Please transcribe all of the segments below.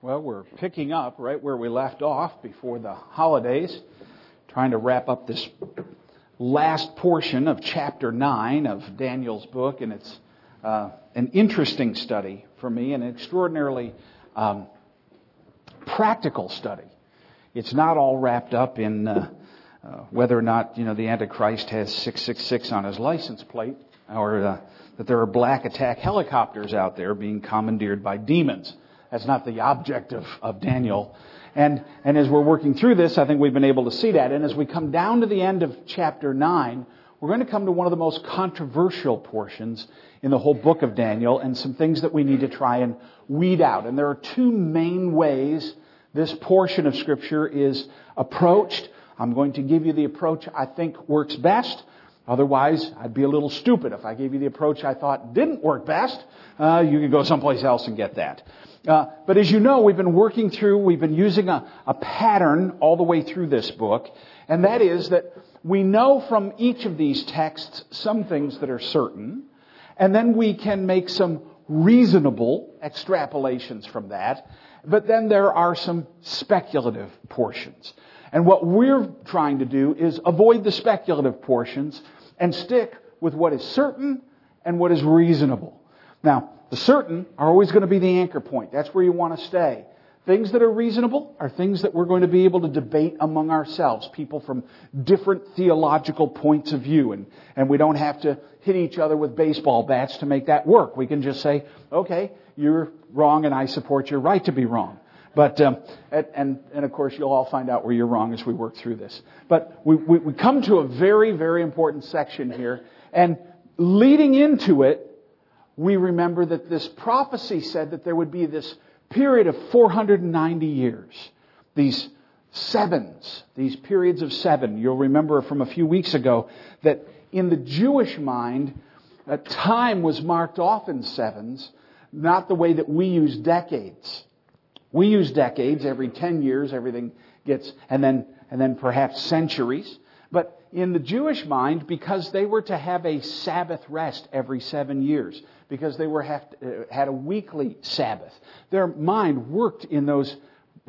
Well, we're picking up right where we left off before the holidays, trying to wrap up this last portion of chapter 9 of Daniel's book, and it's uh, an interesting study for me, an extraordinarily um, practical study. It's not all wrapped up in uh, uh, whether or not you know the Antichrist has 666 on his license plate, or uh, that there are black attack helicopters out there being commandeered by demons. That's not the object of, of Daniel. And, and as we're working through this, I think we've been able to see that. And as we come down to the end of chapter 9, we're going to come to one of the most controversial portions in the whole book of Daniel and some things that we need to try and weed out. And there are two main ways this portion of scripture is approached. I'm going to give you the approach I think works best. Otherwise, I'd be a little stupid if I gave you the approach I thought didn't work best. Uh, you could go someplace else and get that. Uh, but as you know, we've been working through, we've been using a, a pattern all the way through this book, and that is that we know from each of these texts some things that are certain, and then we can make some reasonable extrapolations from that, but then there are some speculative portions. And what we're trying to do is avoid the speculative portions and stick with what is certain and what is reasonable. Now, the certain are always going to be the anchor point. That's where you want to stay. Things that are reasonable are things that we're going to be able to debate among ourselves, people from different theological points of view. And, and we don't have to hit each other with baseball bats to make that work. We can just say, okay, you're wrong and I support your right to be wrong. But, um, and, and of course, you'll all find out where you're wrong as we work through this. But we, we, we come to a very, very important section here. And leading into it, we remember that this prophecy said that there would be this period of 490 years. These sevens, these periods of seven. You'll remember from a few weeks ago that in the Jewish mind, time was marked off in sevens, not the way that we use decades. We use decades every 10 years, everything gets, and then, and then perhaps centuries. But in the Jewish mind, because they were to have a Sabbath rest every seven years, because they were have, uh, had a weekly Sabbath. Their mind worked in those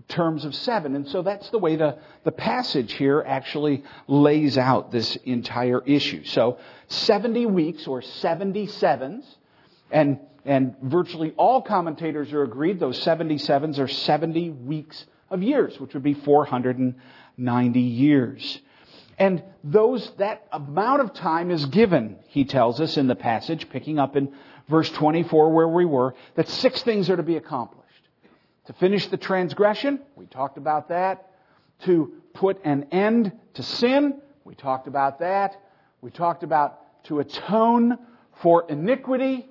terms of seven. And so that's the way the, the passage here actually lays out this entire issue. So 70 weeks or 77s, and, and virtually all commentators are agreed those 77s are 70 weeks of years, which would be 490 years. And those, that amount of time is given, he tells us in the passage, picking up in verse 24 where we were, that six things are to be accomplished. To finish the transgression, we talked about that. To put an end to sin, we talked about that. We talked about to atone for iniquity,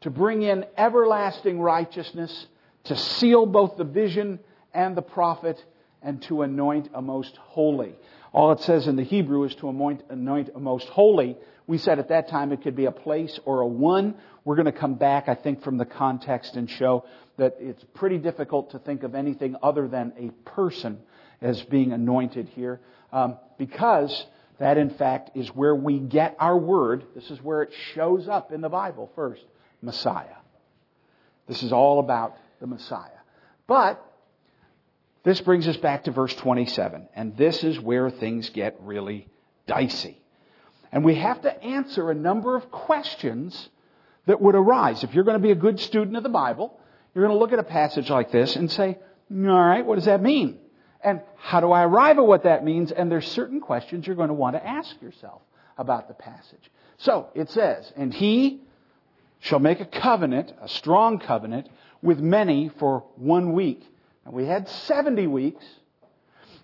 to bring in everlasting righteousness, to seal both the vision and the prophet, and to anoint a most holy. All it says in the Hebrew is to anoint, anoint a most holy, we said at that time it could be a place or a one. We're going to come back, I think, from the context and show that it's pretty difficult to think of anything other than a person as being anointed here, um, because that, in fact, is where we get our word. This is where it shows up in the Bible first Messiah. This is all about the Messiah. But this brings us back to verse 27, and this is where things get really dicey. And we have to answer a number of questions that would arise. If you're going to be a good student of the Bible, you're going to look at a passage like this and say, all right, what does that mean? And how do I arrive at what that means? And there's certain questions you're going to want to ask yourself about the passage. So it says, and he shall make a covenant, a strong covenant, with many for one week. We had 70 weeks.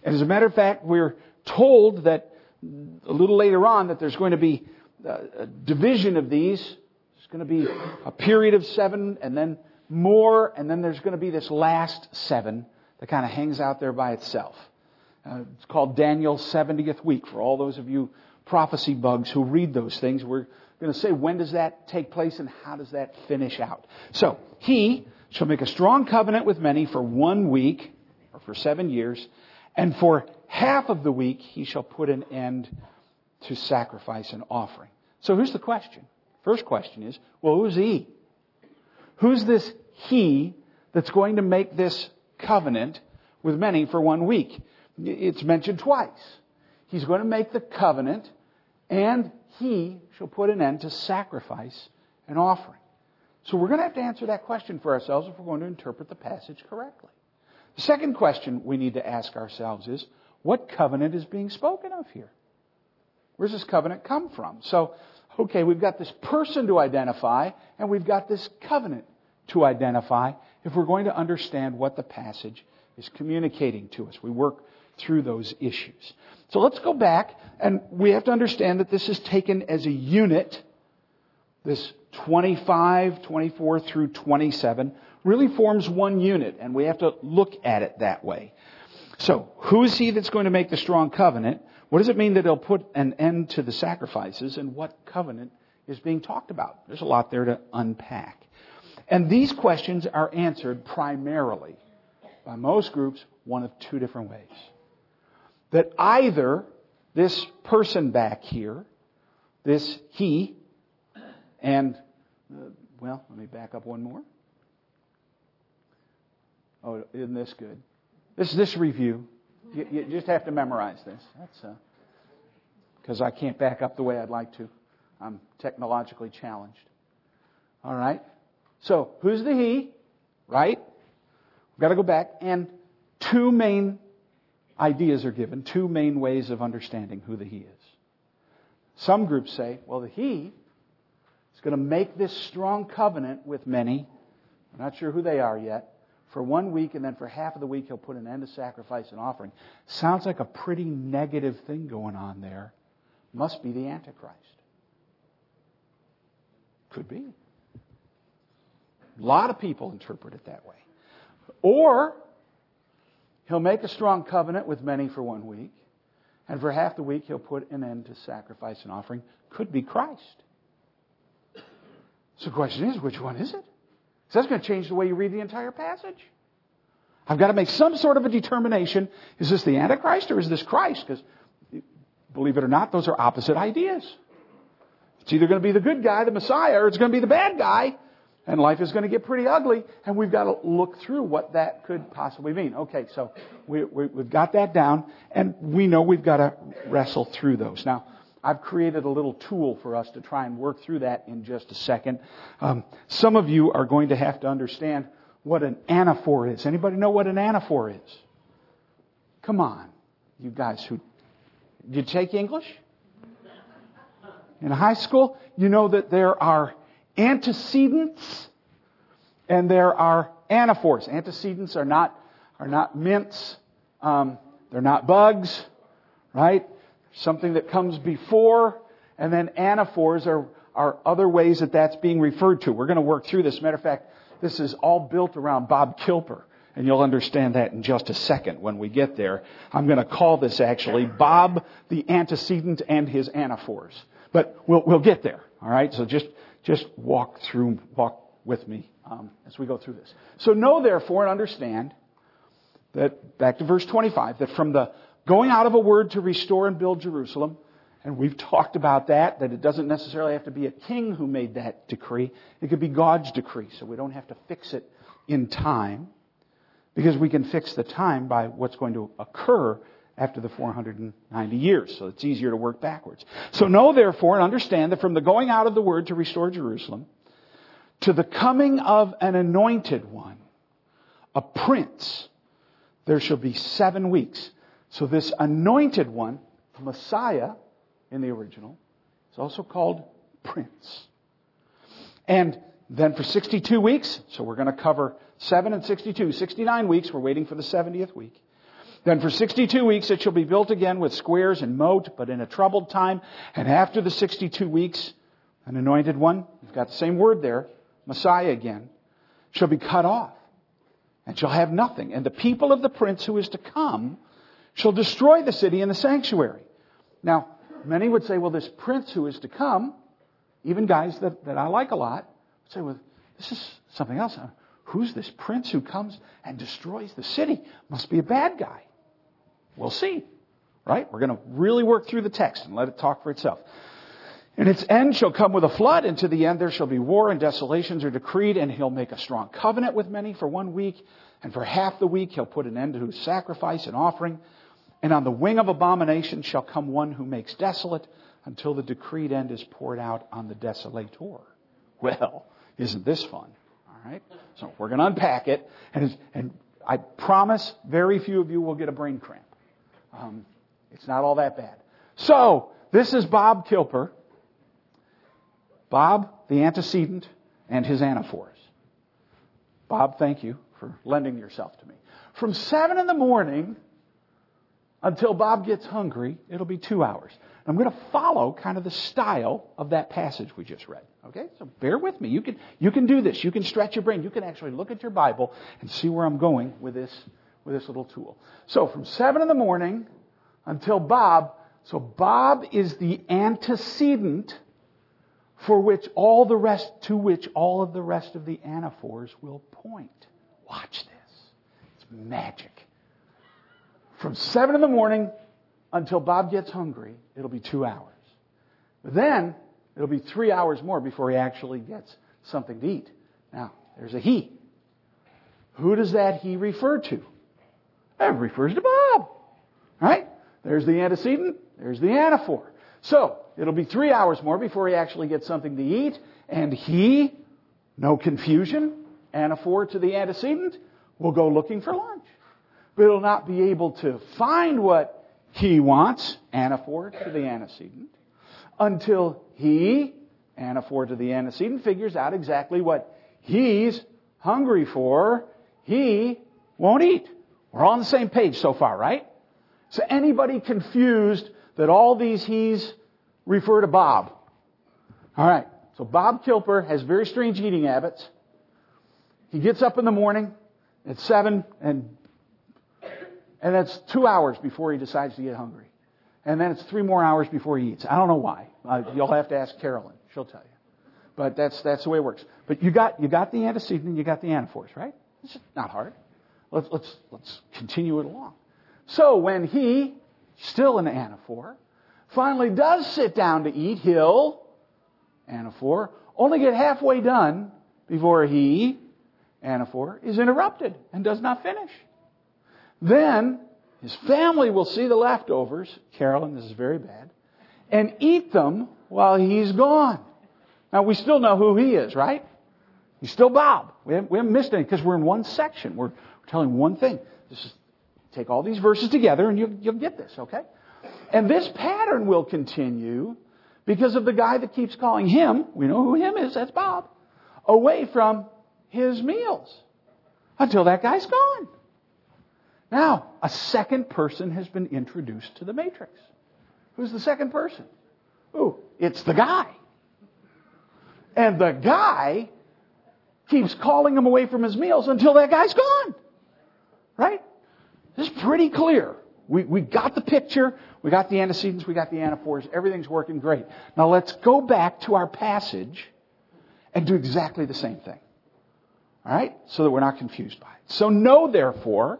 And as a matter of fact, we're told that a little later on that there's going to be a division of these. There's going to be a period of seven and then more, and then there's going to be this last seven that kind of hangs out there by itself. Uh, it's called Daniel's 70th week. For all those of you prophecy bugs who read those things, we're going to say when does that take place and how does that finish out. So, he shall make a strong covenant with many for one week, or for seven years, and for half of the week he shall put an end to sacrifice and offering. So here's the question. First question is, well, who's he? Who's this he that's going to make this covenant with many for one week? It's mentioned twice. He's going to make the covenant and he shall put an end to sacrifice and offering. So we're going to have to answer that question for ourselves if we're going to interpret the passage correctly. The second question we need to ask ourselves is, what covenant is being spoken of here? Where's this covenant come from? So, okay, we've got this person to identify, and we've got this covenant to identify if we're going to understand what the passage is communicating to us. We work through those issues. So let's go back, and we have to understand that this is taken as a unit. This 25, 24 through 27 really forms one unit, and we have to look at it that way. So, who is he that's going to make the strong covenant? What does it mean that he'll put an end to the sacrifices? And what covenant is being talked about? There's a lot there to unpack. And these questions are answered primarily by most groups one of two different ways. That either this person back here, this he, and, uh, well, let me back up one more. Oh, isn't this good? This this review. You, you just have to memorize this. That's because uh, I can't back up the way I'd like to. I'm technologically challenged. All right. So who's the he? Right. We've got to go back and two main ideas are given, two main ways of understanding who the he is. Some groups say, well, the he going to make this strong covenant with many. I'm not sure who they are yet for one week, and then for half of the week, he'll put an end to sacrifice and offering. Sounds like a pretty negative thing going on there. Must be the Antichrist. Could be. A lot of people interpret it that way. Or, he'll make a strong covenant with many for one week, and for half the week, he'll put an end to sacrifice and offering. Could be Christ. So the question is, which one is it? So that's going to change the way you read the entire passage. I've got to make some sort of a determination. Is this the Antichrist or is this Christ? Because, believe it or not, those are opposite ideas. It's either going to be the good guy, the Messiah, or it's going to be the bad guy. And life is going to get pretty ugly, and we've got to look through what that could possibly mean. Okay, so we, we, we've got that down, and we know we've got to wrestle through those. Now, I've created a little tool for us to try and work through that in just a second. Um, some of you are going to have to understand what an anaphor is. Anybody know what an anaphor is? Come on, you guys who you take English in high school? You know that there are antecedents and there are anaphors. Antecedents are not are not mints. Um, they're not bugs, right? Something that comes before, and then anaphors are, are other ways that that's being referred to. We're going to work through this. Matter of fact, this is all built around Bob Kilper. And you'll understand that in just a second when we get there. I'm going to call this actually Bob the antecedent and his anaphors. But we'll, we'll get there. All right. So just, just walk through, walk with me um, as we go through this. So know therefore and understand that, back to verse 25, that from the Going out of a word to restore and build Jerusalem. And we've talked about that, that it doesn't necessarily have to be a king who made that decree. It could be God's decree, so we don't have to fix it in time. Because we can fix the time by what's going to occur after the 490 years. So it's easier to work backwards. So know therefore and understand that from the going out of the word to restore Jerusalem to the coming of an anointed one, a prince, there shall be seven weeks. So this anointed one, the Messiah in the original, is also called Prince. And then for 62 weeks, so we're going to cover 7 and 62, 69 weeks, we're waiting for the 70th week. Then for 62 weeks it shall be built again with squares and moat, but in a troubled time. And after the 62 weeks, an anointed one, you've got the same word there, Messiah again, shall be cut off and shall have nothing. And the people of the prince who is to come shall destroy the city and the sanctuary. Now, many would say, well, this prince who is to come, even guys that, that I like a lot, would say, well, this is something else. Uh, who's this prince who comes and destroys the city? Must be a bad guy. We'll see. Right? We're going to really work through the text and let it talk for itself. And its end shall come with a flood, and to the end there shall be war, and desolations are decreed, and he'll make a strong covenant with many for one week, and for half the week he'll put an end to his sacrifice and offering. And on the wing of abomination shall come one who makes desolate, until the decreed end is poured out on the desolator. Well, isn't this fun? All right? So we're going to unpack it, and, and I promise very few of you will get a brain cramp. Um, it's not all that bad. So, this is Bob Kilper. Bob, the antecedent, and his anaphors. Bob, thank you for lending yourself to me. From 7 in the morning until Bob gets hungry, it'll be two hours. I'm going to follow kind of the style of that passage we just read. Okay? So bear with me. You can, you can do this. You can stretch your brain. You can actually look at your Bible and see where I'm going with this, with this little tool. So from 7 in the morning until Bob, so Bob is the antecedent for which all the rest, to which all of the rest of the anaphors will point. Watch this. It's magic. From 7 in the morning until Bob gets hungry, it'll be two hours. But then, it'll be three hours more before he actually gets something to eat. Now, there's a he. Who does that he refer to? It refers to Bob. Right? There's the antecedent, there's the anaphor. So, it'll be three hours more before he actually gets something to eat, and he, no confusion, anaphor to the antecedent, will go looking for lunch. But he'll not be able to find what he wants, anaphor to the antecedent, until he, anaphor to the antecedent, figures out exactly what he's hungry for, he won't eat. We're all on the same page so far, right? So anybody confused that all these he's refer to Bob? All right. So Bob Kilper has very strange eating habits. He gets up in the morning at seven and and that's two hours before he decides to get hungry. And then it's three more hours before he eats. I don't know why. Uh, you'll have to ask Carolyn. She'll tell you. But that's, that's the way it works. But you got, you got the antecedent and you got the anaphors, right? It's not hard. Let's, let's, let's continue it along. So when he, still an anaphor, finally does sit down to eat, he'll, anaphor, only get halfway done before he, anaphor, is interrupted and does not finish. Then his family will see the leftovers, Carolyn, this is very bad, and eat them while he's gone. Now we still know who he is, right? He's still Bob. We haven't, we haven't missed any because we're in one section. We're, we're telling one thing. Just take all these verses together and you, you'll get this, okay? And this pattern will continue because of the guy that keeps calling him, we know who him is, that's Bob, away from his meals until that guy's gone. Now, a second person has been introduced to the matrix. Who's the second person? Ooh, it's the guy. And the guy keeps calling him away from his meals until that guy's gone. Right? This is pretty clear. We, we got the picture, we got the antecedents, we got the anaphors, everything's working great. Now let's go back to our passage and do exactly the same thing. Alright? So that we're not confused by it. So know therefore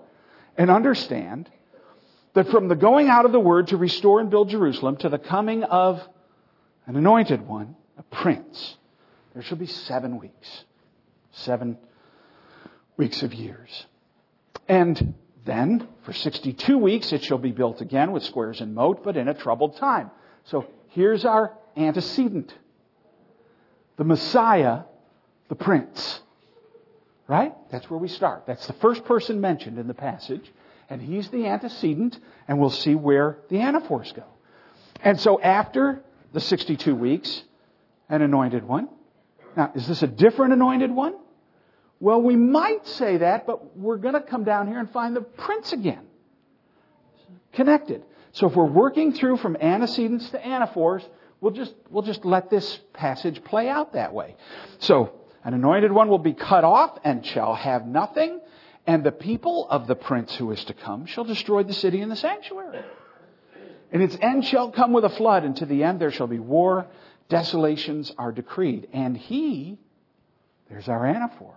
and understand that from the going out of the word to restore and build Jerusalem to the coming of an anointed one, a prince, there shall be seven weeks. Seven weeks of years. And then, for 62 weeks, it shall be built again with squares and moat, but in a troubled time. So here's our antecedent. The Messiah, the Prince. Right? That's where we start. That's the first person mentioned in the passage. And he's the antecedent, and we'll see where the anaphors go. And so after the 62 weeks, an anointed one. Now, is this a different anointed one? Well, we might say that, but we're going to come down here and find the prince again. Connected. So if we're working through from antecedents to anaphors, we'll just, we'll just let this passage play out that way. So, an anointed one will be cut off and shall have nothing, and the people of the prince who is to come shall destroy the city and the sanctuary. And its end shall come with a flood, and to the end there shall be war, desolations are decreed. And he, there's our anaphor.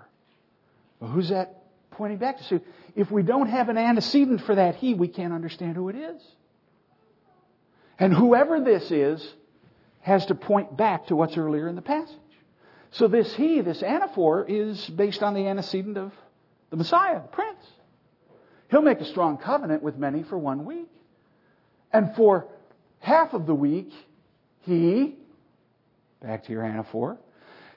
Who's that pointing back to? So if we don't have an antecedent for that he, we can't understand who it is. And whoever this is, has to point back to what's earlier in the passage. So this he, this anaphor, is based on the antecedent of the Messiah, the Prince. He'll make a strong covenant with many for one week. And for half of the week, he, back to your anaphor,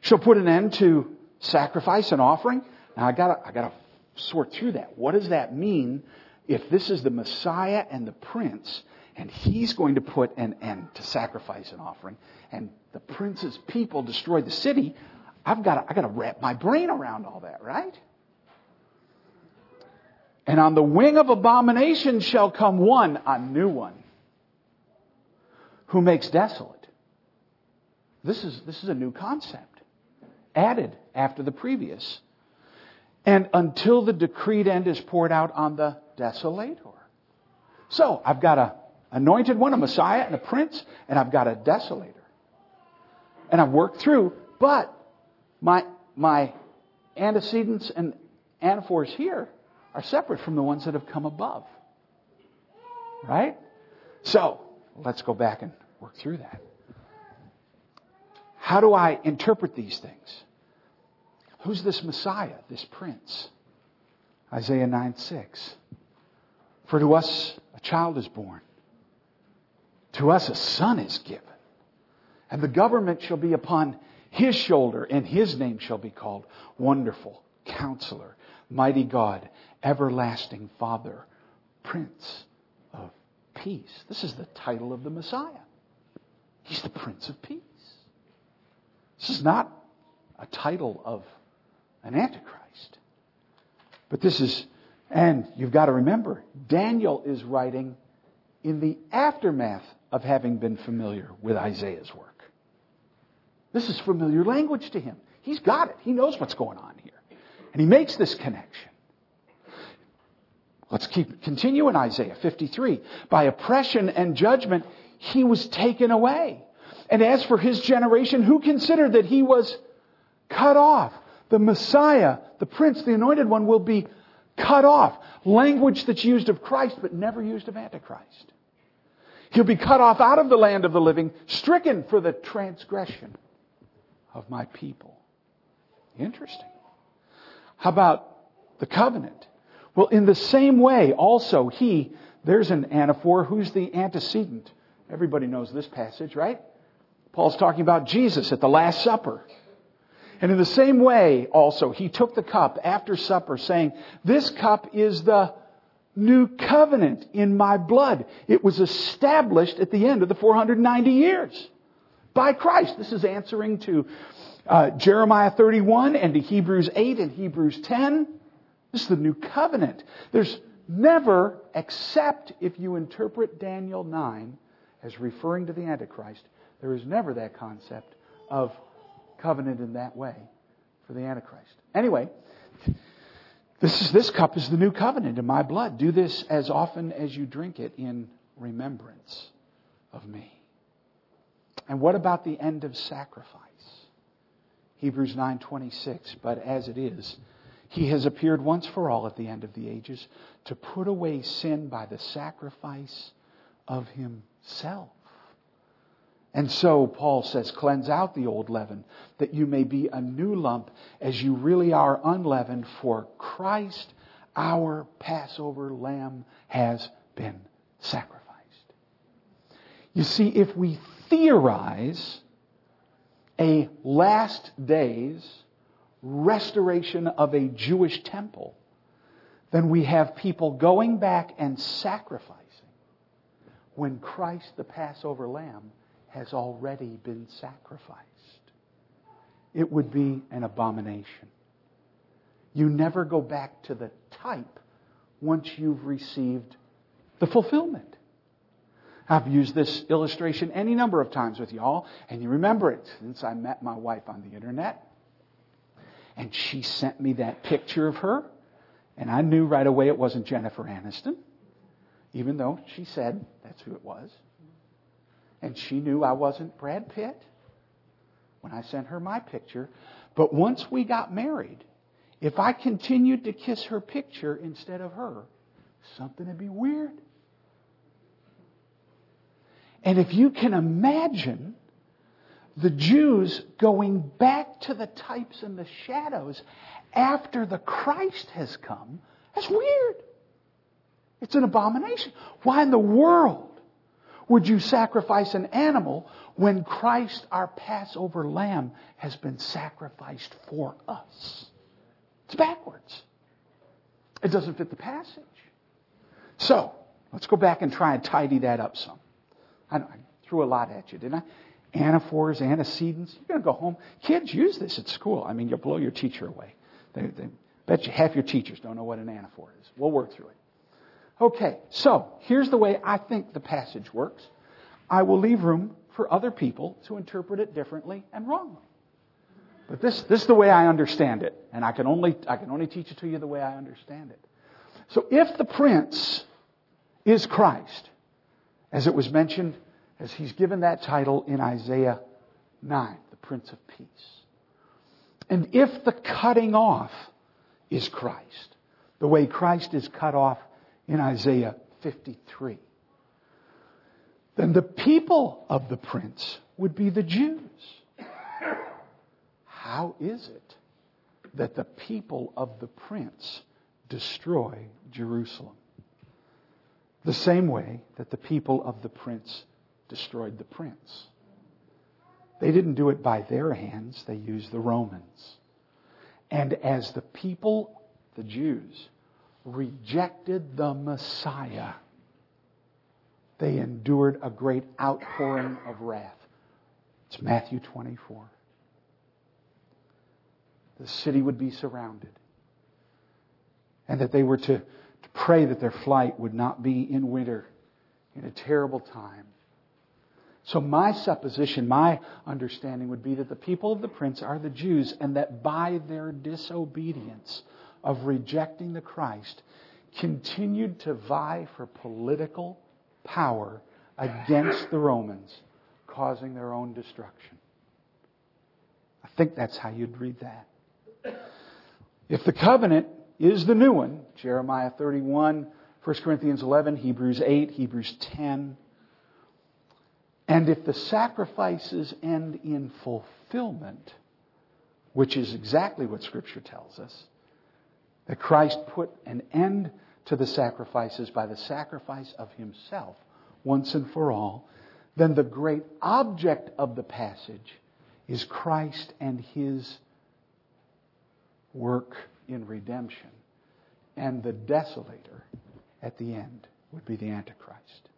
shall put an end to sacrifice and offering. Now I gotta, I gotta sort through that. What does that mean if this is the Messiah and the Prince, and he's going to put an end to sacrifice and offering, and the prince's people destroyed the city? I've got to, I got to wrap my brain around all that, right? And on the wing of abomination shall come one, a new one, who makes desolate. This is, this is a new concept, added after the previous. And until the decreed end is poured out on the desolator. So, I've got a anointed one, a Messiah and a prince, and I've got a desolator. And I've worked through, but my, my antecedents and anaphors here are separate from the ones that have come above. Right? So, let's go back and work through that. How do I interpret these things? Who's this Messiah, this Prince? Isaiah 9 6. For to us a child is born, to us a son is given, and the government shall be upon his shoulder, and his name shall be called Wonderful, Counselor, Mighty God, Everlasting Father, Prince of Peace. This is the title of the Messiah. He's the Prince of Peace. This is not a title of an Antichrist. But this is, and you've got to remember, Daniel is writing in the aftermath of having been familiar with Isaiah's work. This is familiar language to him. He's got it. He knows what's going on here. And he makes this connection. Let's keep continue in Isaiah 53. By oppression and judgment he was taken away. And as for his generation, who considered that he was cut off? The Messiah, the Prince, the Anointed One will be cut off. Language that's used of Christ but never used of Antichrist. He'll be cut off out of the land of the living, stricken for the transgression of my people. Interesting. How about the covenant? Well, in the same way, also, he, there's an anaphor. Who's the antecedent? Everybody knows this passage, right? Paul's talking about Jesus at the Last Supper. And in the same way, also, he took the cup after supper, saying, This cup is the new covenant in my blood. It was established at the end of the 490 years by Christ. This is answering to uh, Jeremiah 31 and to Hebrews 8 and Hebrews 10. This is the new covenant. There's never, except if you interpret Daniel 9 as referring to the Antichrist, there is never that concept of covenant in that way for the Antichrist. Anyway, this, is, this cup is the new covenant in my blood. Do this as often as you drink it in remembrance of me. And what about the end of sacrifice? Hebrews 9:26, but as it is, he has appeared once for all at the end of the ages to put away sin by the sacrifice of himself. And so Paul says, cleanse out the old leaven, that you may be a new lump as you really are unleavened, for Christ, our Passover lamb, has been sacrificed. You see, if we theorize a last days restoration of a Jewish temple, then we have people going back and sacrificing when Christ, the Passover lamb, has already been sacrificed. It would be an abomination. You never go back to the type once you've received the fulfillment. I've used this illustration any number of times with y'all, and you remember it since I met my wife on the internet. And she sent me that picture of her, and I knew right away it wasn't Jennifer Aniston, even though she said that's who it was. And she knew I wasn't Brad Pitt when I sent her my picture. But once we got married, if I continued to kiss her picture instead of her, something would be weird. And if you can imagine the Jews going back to the types and the shadows after the Christ has come, that's weird. It's an abomination. Why in the world would you sacrifice an animal when Christ, our Passover lamb, has been sacrificed for us? It's backwards. It doesn't fit the passage. So, let's go back and try and tidy that up some. I, I threw a lot at you, didn't I? Anaphors, antecedents. You're going to go home. Kids use this at school. I mean, you'll blow your teacher away. They, they bet you half your teachers don't know what an anaphor is. We'll work through it. Okay, so here's the way I think the passage works. I will leave room for other people to interpret it differently and wrongly. But this, this is the way I understand it, and I can only I can only teach it to you the way I understand it. So if the prince is Christ, as it was mentioned, as he's given that title in Isaiah 9, the Prince of Peace. And if the cutting off is Christ, the way Christ is cut off in Isaiah 53, then the people of the prince would be the Jews. How is it that the people of the prince destroy Jerusalem? The same way that the people of the prince destroyed the prince. They didn't do it by their hands, they used the Romans. And as the people, the Jews, rejected the Messiah, they endured a great outpouring of wrath. It's Matthew 24. The city would be surrounded. And that they were to, pray that their flight would not be in winter, in a terrible time. So my supposition, my understanding would be that the people of the prince are the Jews and that by their disobedience of rejecting the Christ, continued to vie for political power against the Romans, causing their own destruction. I think that's how you'd read that. If the covenant is the new one, Jeremiah 31, 1 Corinthians 11, Hebrews 8, Hebrews 10, and if the sacrifices end in fulfillment, which is exactly what Scripture tells us, that Christ put an end to the sacrifices by the sacrifice of himself once and for all, then the great object of the passage is Christ and his work in redemption. And the desolator at the end would be the Antichrist.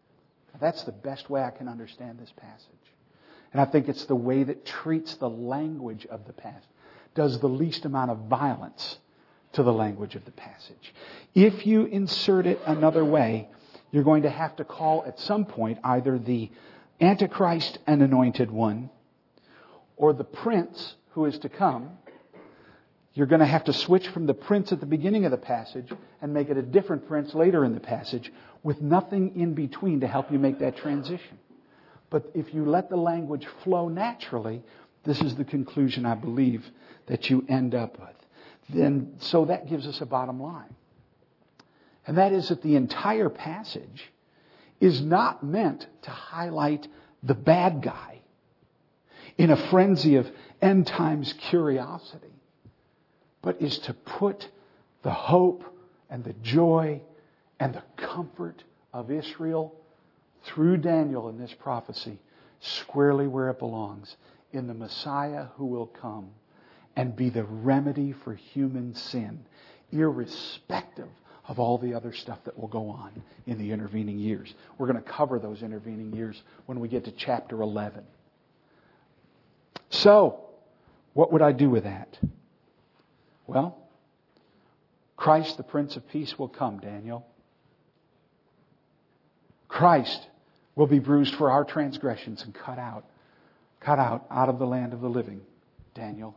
That's the best way I can understand this passage. And I think it's the way that treats the language of the past, does the least amount of violence to the language of the passage. If you insert it another way, you're going to have to call at some point either the Antichrist and anointed one or the prince who is to come. You're going to have to switch from the prince at the beginning of the passage and make it a different prince later in the passage with nothing in between to help you make that transition. But if you let the language flow naturally, this is the conclusion I believe that you end up with then so that gives us a bottom line. And that is that the entire passage is not meant to highlight the bad guy in a frenzy of end times curiosity, but is to put the hope and the joy and the comfort of Israel through Daniel in this prophecy squarely where it belongs in the Messiah who will come and be the remedy for human sin, irrespective of all the other stuff that will go on in the intervening years. We're going to cover those intervening years when we get to chapter 11. So, what would I do with that? Well, Christ, the Prince of Peace, will come, Daniel. Christ will be bruised for our transgressions and cut out, cut out out of the land of the living, Daniel.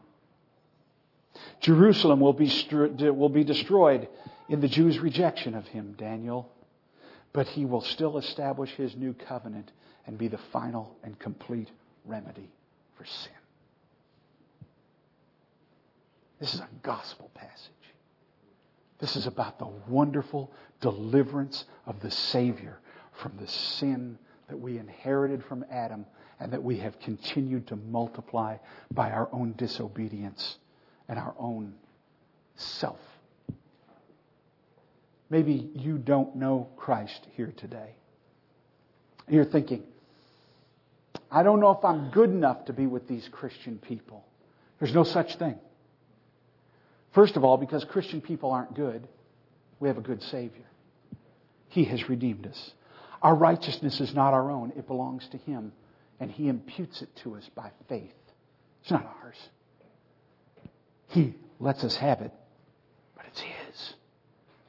Jerusalem will be, will be destroyed in the Jews' rejection of him, Daniel. But he will still establish his new covenant and be the final and complete remedy for sin. This is a gospel passage. This is about the wonderful deliverance of the Savior from the sin that we inherited from Adam and that we have continued to multiply by our own disobedience and our own self. Maybe you don't know Christ here today. You're thinking, I don't know if I'm good enough to be with these Christian people. There's no such thing. First of all, because Christian people aren't good, we have a good Savior. He has redeemed us. Our righteousness is not our own, it belongs to Him, and He imputes it to us by faith. It's not ours. He lets us have it, but it's His.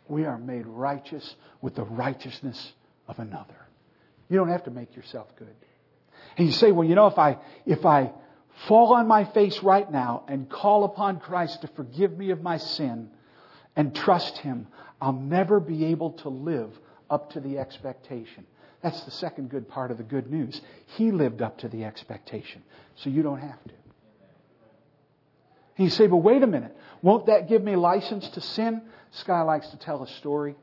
We are made righteous with the righteousness of another. You don't have to make yourself good. And you say, well, you know, if I, if I fall on my face right now and call upon Christ to forgive me of my sin and trust Him, I'll never be able to live up to the expectation. That's the second good part of the good news. He lived up to the expectation, so you don't have to. And you say, but wait a minute, won't that give me license to sin? Guy likes to tell a story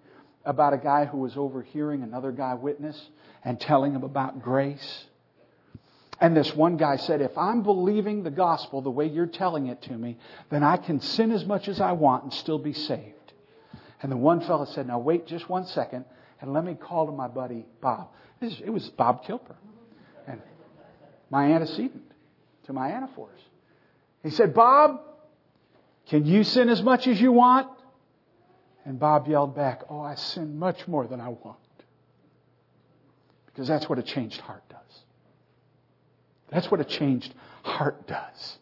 about a guy who was overhearing another guy witness and telling him about grace. And this one guy said, if I'm believing the gospel the way you're telling it to me, then I can sin as much as I want and still be saved. And the one fellow said, now wait just one second and let me call to my buddy Bob. It was Bob Kilper. And my antecedent to my anaphors. He said, Bob, can you sin as much as you want? And Bob yelled back, Oh, I sin much more than I want. Because that's what a changed heart. That's what a changed heart does.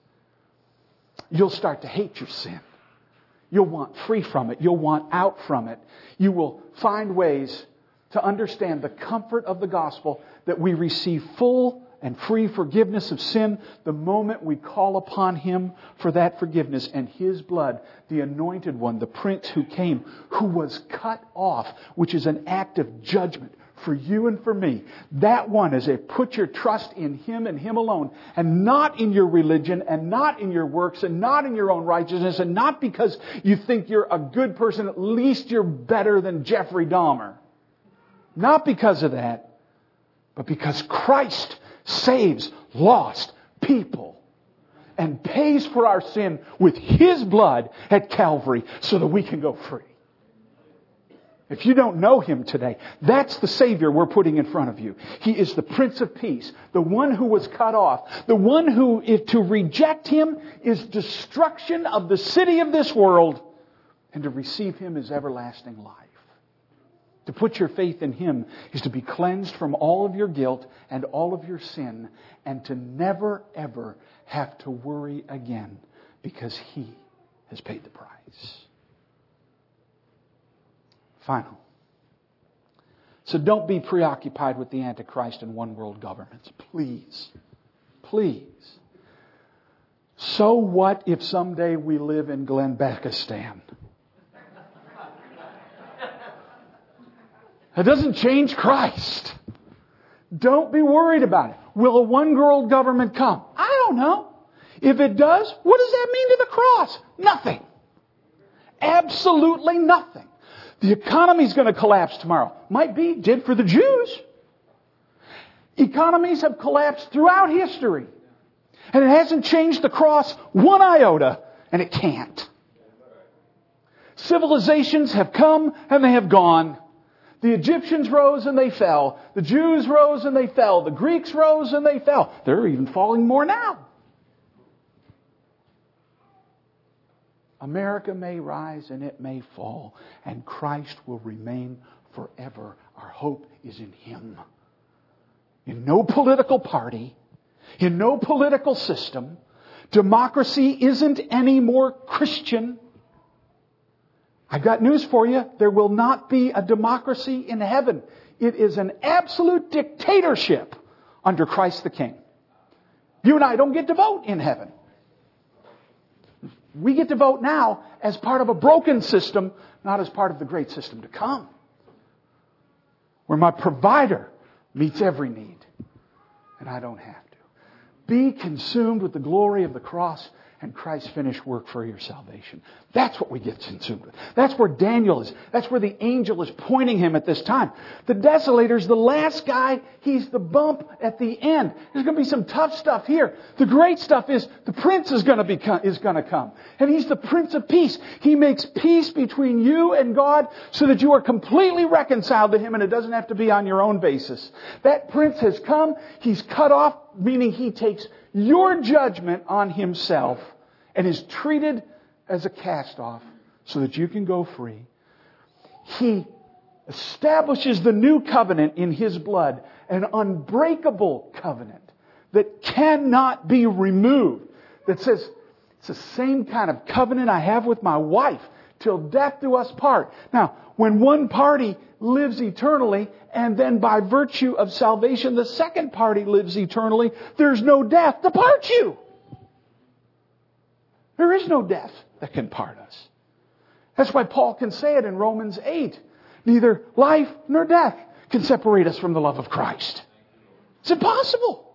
You'll start to hate your sin. You'll want free from it. You'll want out from it. You will find ways to understand the comfort of the gospel that we receive full and free forgiveness of sin the moment we call upon Him for that forgiveness and His blood, the anointed one, the Prince who came, who was cut off, which is an act of judgment for you and for me. That one is a put your trust in Him and Him alone and not in your religion and not in your works and not in your own righteousness and not because you think you're a good person, at least you're better than Jeffrey Dahmer. Not because of that, but because Christ saves lost people and pays for our sin with His blood at Calvary so that we can go free. If you don't know Him today, that's the Savior we're putting in front of you. He is the Prince of Peace, the one who was cut off, the one who, to reject Him is destruction of the city of this world, and to receive Him is everlasting life. To put your faith in Him is to be cleansed from all of your guilt and all of your sin and to never ever have to worry again because He has paid the price. Final. So don't be preoccupied with the Antichrist and one world governments. Please. Please. So what if someday we live in Glenbekistan? That doesn't change Christ. Don't be worried about it. Will a one world government come? I don't know. If it does, what does that mean to the cross? Nothing. Absolutely nothing. The economy's going to collapse tomorrow. Might be, did for the Jews. Economies have collapsed throughout history. And it hasn't changed the cross one iota, and it can't. Civilizations have come and they have gone. The Egyptians rose and they fell. The Jews rose and they fell. The Greeks rose and they fell. They're even falling more now. America may rise and it may fall, and Christ will remain forever. Our hope is in Him. In no political party, in no political system, democracy isn't any more Christian I've got news for you. There will not be a democracy in heaven. It is an absolute dictatorship under Christ the King. You and I don't get to vote in heaven. We get to vote now as part of a broken system, not as part of the great system to come. Where my provider meets every need. And I don't have to. Be consumed with the glory of the cross and Christ's finished work for your salvation. That's what we get consumed with. That's where Daniel is. That's where the angel is pointing him at this time. The desolator's the last guy. He's the bump at the end. There's going to be some tough stuff here. The great stuff is the prince is going to become, is going to come. And he's the prince of peace. He makes peace between you and God so that you are completely reconciled to him and it doesn't have to be on your own basis. That prince has come. He's cut off, meaning he takes your judgment on himself and is treated as a cast off so that you can go free. He establishes the new covenant in his blood, an unbreakable covenant that cannot be removed. That says, it's the same kind of covenant I have with my wife till death do us part. Now, when one party lives eternally and then by virtue of salvation the second party lives eternally, there's no death to part you. There is no death that can part us. That's why Paul can say it in Romans 8. Neither life nor death can separate us from the love of Christ. It's impossible.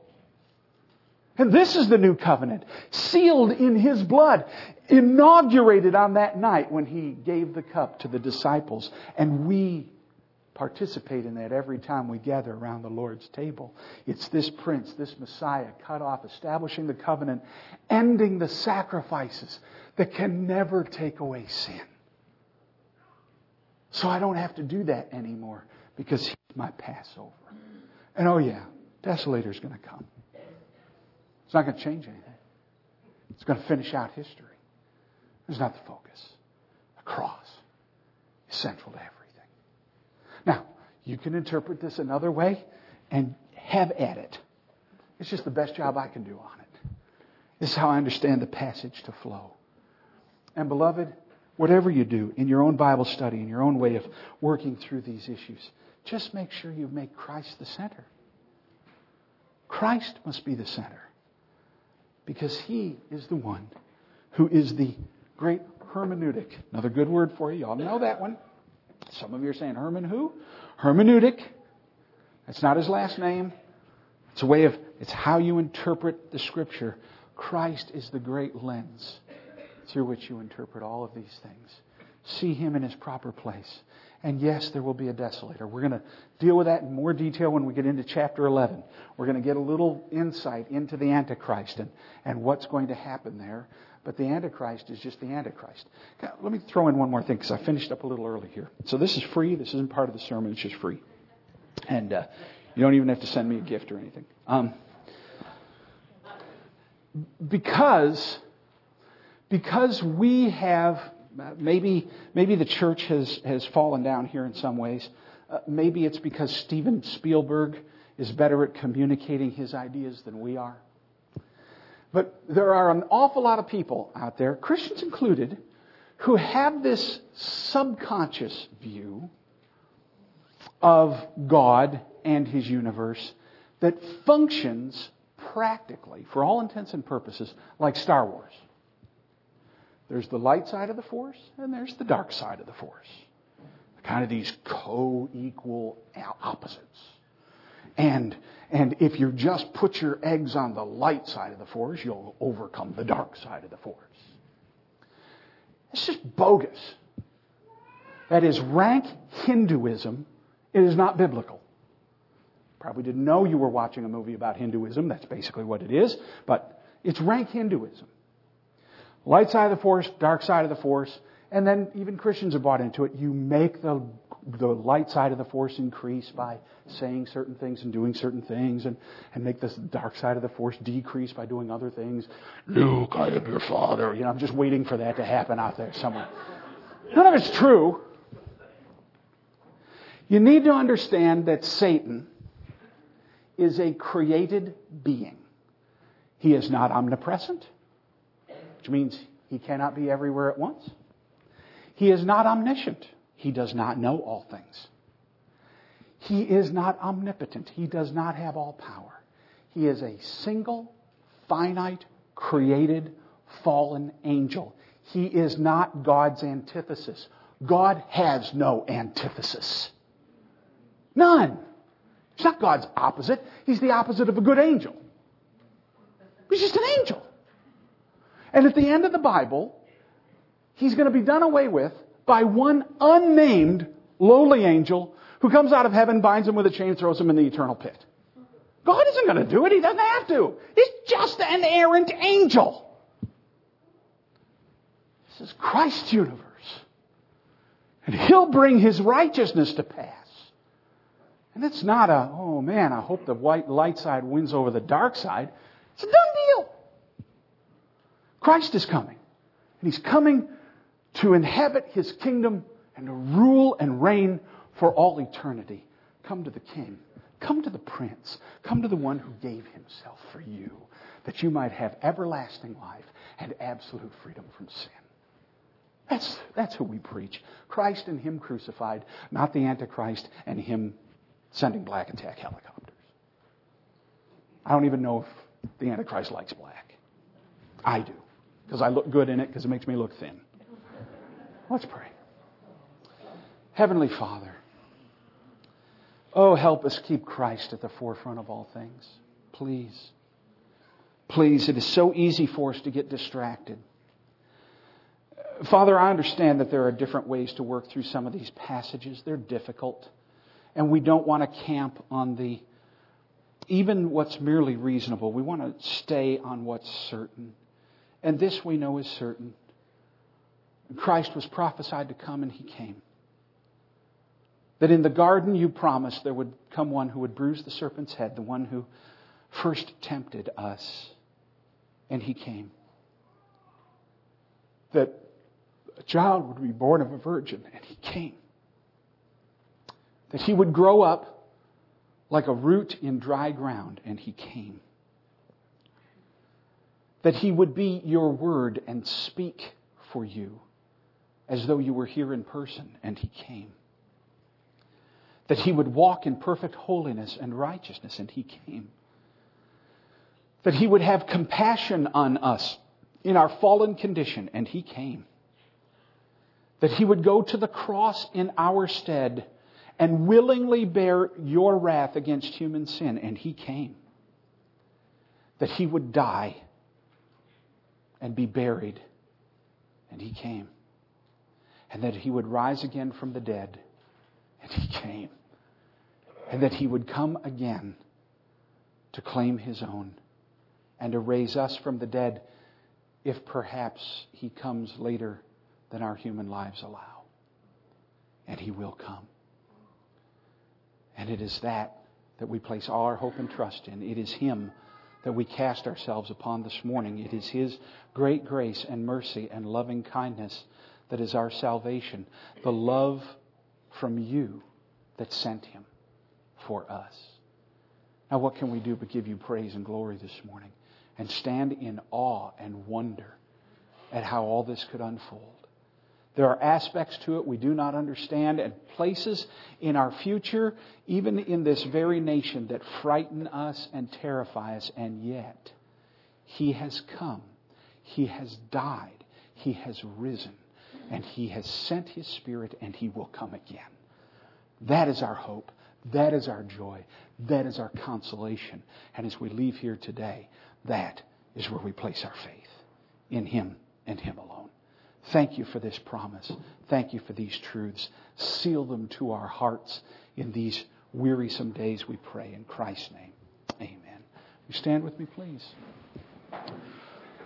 And this is the new covenant, sealed in His blood, inaugurated on that night when He gave the cup to the disciples. And we participate in that every time we gather around the Lord's table. It's this prince, this Messiah, cut off, establishing the covenant, ending the sacrifices that can never take away sin. So I don't have to do that anymore because he's my Passover. And oh yeah, desolator's going to come. It's not going to change anything. It's going to finish out history. It's not the focus. The cross is central to everything. Now, you can interpret this another way and have at it. It's just the best job I can do on it. This is how I understand the passage to flow. And beloved, whatever you do in your own Bible study, in your own way of working through these issues, just make sure you make Christ the center. Christ must be the center. Because He is the one who is the great hermeneutic. Another good word for you. Y'all know that one. Some of you are saying Herman who? Hermeneutic. That's not his last name. It's a way of, it's how you interpret the scripture. Christ is the great lens through which you interpret all of these things. See him in his proper place. And yes, there will be a desolator. We're going to deal with that in more detail when we get into chapter 11. We're going to get a little insight into the Antichrist and, and what's going to happen there. But the Antichrist is just the Antichrist. Let me throw in one more thing because I finished up a little early here. So this is free. This isn't part of the sermon. It's just free. And uh, you don't even have to send me a gift or anything. Um, because, because we have, maybe, maybe the church has, has fallen down here in some ways. Uh, maybe it's because Steven Spielberg is better at communicating his ideas than we are. But there are an awful lot of people out there, Christians included, who have this subconscious view of God and His universe that functions practically, for all intents and purposes, like Star Wars. There's the light side of the Force, and there's the dark side of the Force. Kind of these co equal opposites. And, and if you just put your eggs on the light side of the force, you'll overcome the dark side of the force. It's just bogus. That is rank Hinduism. It is not biblical. Probably didn't know you were watching a movie about Hinduism. That's basically what it is. But it's rank Hinduism. Light side of the force, dark side of the force. And then even Christians have bought into it. You make the the light side of the force increase by saying certain things and doing certain things and, and make this dark side of the force decrease by doing other things. Luke, I am your father. You know, I'm just waiting for that to happen out there somewhere. None of it's true. You need to understand that Satan is a created being. He is not omnipresent, which means he cannot be everywhere at once. He is not omniscient he does not know all things. He is not omnipotent. He does not have all power. He is a single, finite, created, fallen angel. He is not God's antithesis. God has no antithesis. None. He's not God's opposite. He's the opposite of a good angel. He's just an angel. And at the end of the Bible, he's going to be done away with by one unnamed lowly angel who comes out of heaven, binds him with a chain, throws him in the eternal pit. God isn't going to do it. He doesn't have to. He's just an errant angel. This is Christ's universe. And he'll bring his righteousness to pass. And it's not a, oh man, I hope the white light side wins over the dark side. It's a done deal. Christ is coming. And he's coming to inhabit his kingdom and to rule and reign for all eternity. Come to the King. Come to the Prince. Come to the one who gave himself for you, that you might have everlasting life and absolute freedom from sin. That's, that's who we preach. Christ and Him crucified, not the Antichrist and Him sending black attack helicopters. I don't even know if the Antichrist likes black. I do, because I look good in it because it makes me look thin. Let's pray. Heavenly Father, oh, help us keep Christ at the forefront of all things. Please. Please, it is so easy for us to get distracted. Father, I understand that there are different ways to work through some of these passages. They're difficult. And we don't want to camp on the, even what's merely reasonable. We want to stay on what's certain. And this we know is certain. Christ was prophesied to come and he came. That in the garden you promised there would come one who would bruise the serpent's head, the one who first tempted us. And he came. That a child would be born of a virgin, and he came. That he would grow up like a root in dry ground, and he came. That he would be your word and speak for you as though you were here in person, and he came. That he would walk in perfect holiness and righteousness, and he came. That he would have compassion on us in our fallen condition, and he came that he would go to the cross in our stead and willingly bear your wrath against human sin. And he came. That he would die and be buried. And he came. And that he would rise again from the dead. And he came. And that he would come again to claim his own and to raise us from the dead if perhaps he comes later than our human lives allow. And He will come. And it is that that we place all our hope and trust in. It is Him that we cast ourselves upon this morning. It is His great grace and mercy and loving kindness that is our salvation. The love from you that sent Him for us. Now, what can we do but give you praise and glory this morning and stand in awe and wonder at how all this could unfold? There are aspects to it we do not understand and places in our future, even in this very nation, that frighten us and terrify us. And yet, He has come. He has died. He has risen. And He has sent His Spirit and He will come again. That is our hope. That is our joy. That is our consolation. And as we leave here today, that is where we place our faith in Him and Him alone. Thank you for this promise. Thank you for these truths. Seal them to our hearts in these wearisome days, we pray. In Christ's name, amen. You stand with me, please.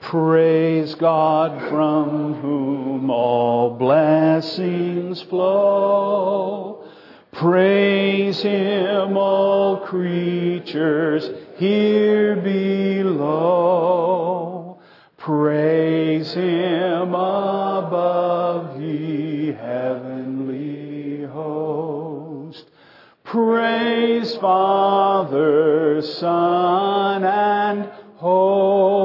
Praise God from whom all blessings flow. Praise Him, all creatures here below. Praise Him above, the heavenly host. Praise Father, Son, and Holy